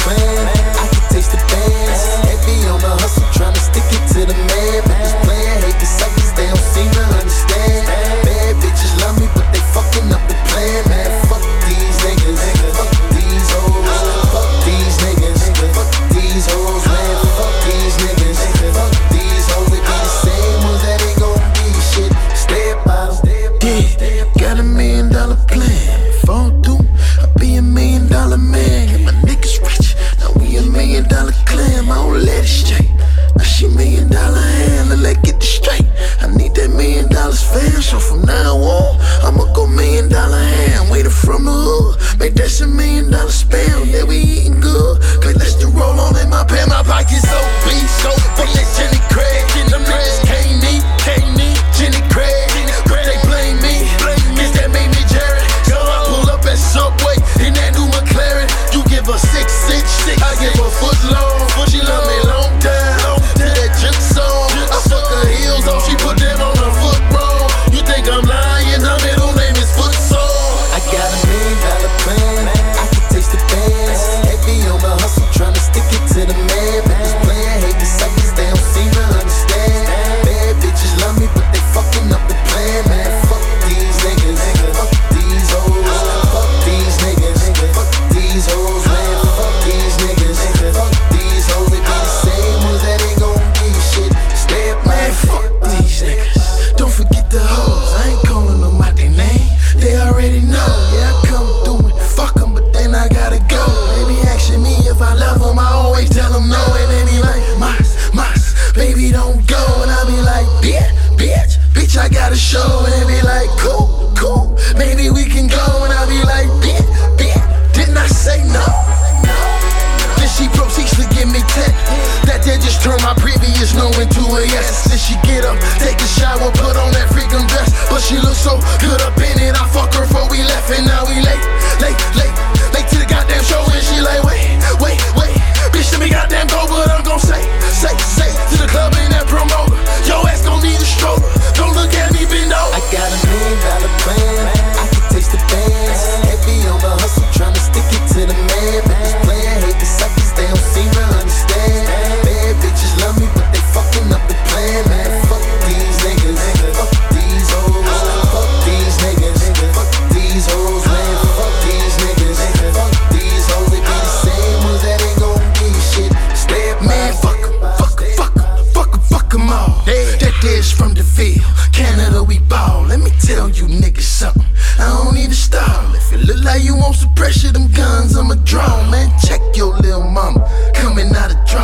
when gotta show. Look like you want some pressure, them guns, I'm a drone, man. Check your little mama, coming out of drone.